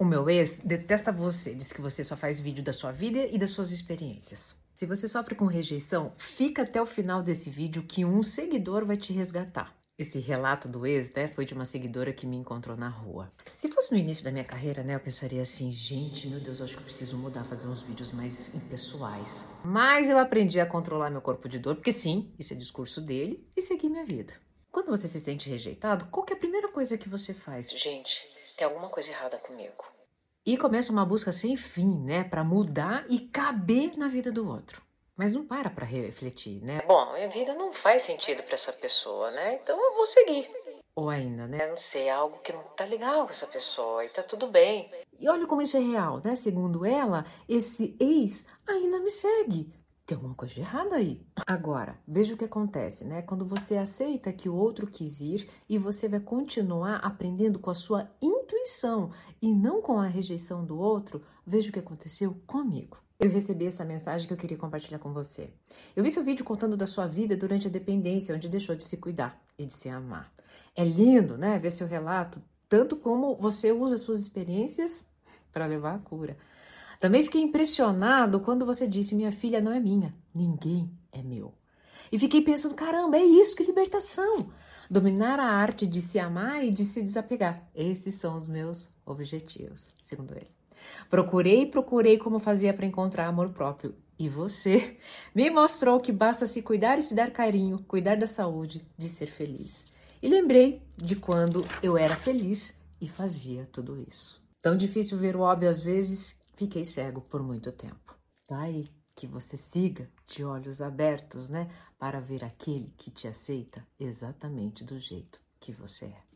O meu ex detesta você, diz que você só faz vídeo da sua vida e das suas experiências. Se você sofre com rejeição, fica até o final desse vídeo que um seguidor vai te resgatar. Esse relato do ex, né, foi de uma seguidora que me encontrou na rua. Se fosse no início da minha carreira, né, eu pensaria assim, gente, meu Deus, acho que eu preciso mudar, fazer uns vídeos mais impessoais. Mas eu aprendi a controlar meu corpo de dor, porque sim, isso é discurso dele, e segui minha vida. Quando você se sente rejeitado, qual é a primeira coisa que você faz? Gente, tem alguma coisa errada comigo. E começa uma busca sem fim, né, para mudar e caber na vida do outro. Mas não para para refletir, né? Bom, minha vida não faz sentido para essa pessoa, né? Então eu vou seguir. Ou ainda, né? Não sei, algo que não tá legal com essa pessoa e tá tudo bem. E olha como isso é real, né? Segundo ela, esse ex ainda me segue. Tem alguma coisa de errada aí. Agora, veja o que acontece, né? Quando você aceita que o outro quis ir e você vai continuar aprendendo com a sua intuição e não com a rejeição do outro, veja o que aconteceu comigo eu recebi essa mensagem que eu queria compartilhar com você. Eu vi seu vídeo contando da sua vida durante a dependência, onde deixou de se cuidar e de se amar. É lindo, né, ver seu relato, tanto como você usa suas experiências para levar a cura. Também fiquei impressionado quando você disse: Minha filha não é minha, ninguém é meu. E fiquei pensando: caramba, é isso que libertação! Dominar a arte de se amar e de se desapegar. Esses são os meus objetivos, segundo ele. Procurei procurei como fazia para encontrar amor próprio. E você me mostrou que basta se cuidar e se dar carinho, cuidar da saúde, de ser feliz. E lembrei de quando eu era feliz e fazia tudo isso. Tão difícil ver o óbvio às vezes, fiquei cego por muito tempo. Tá que você siga de olhos abertos, né, para ver aquele que te aceita exatamente do jeito que você é.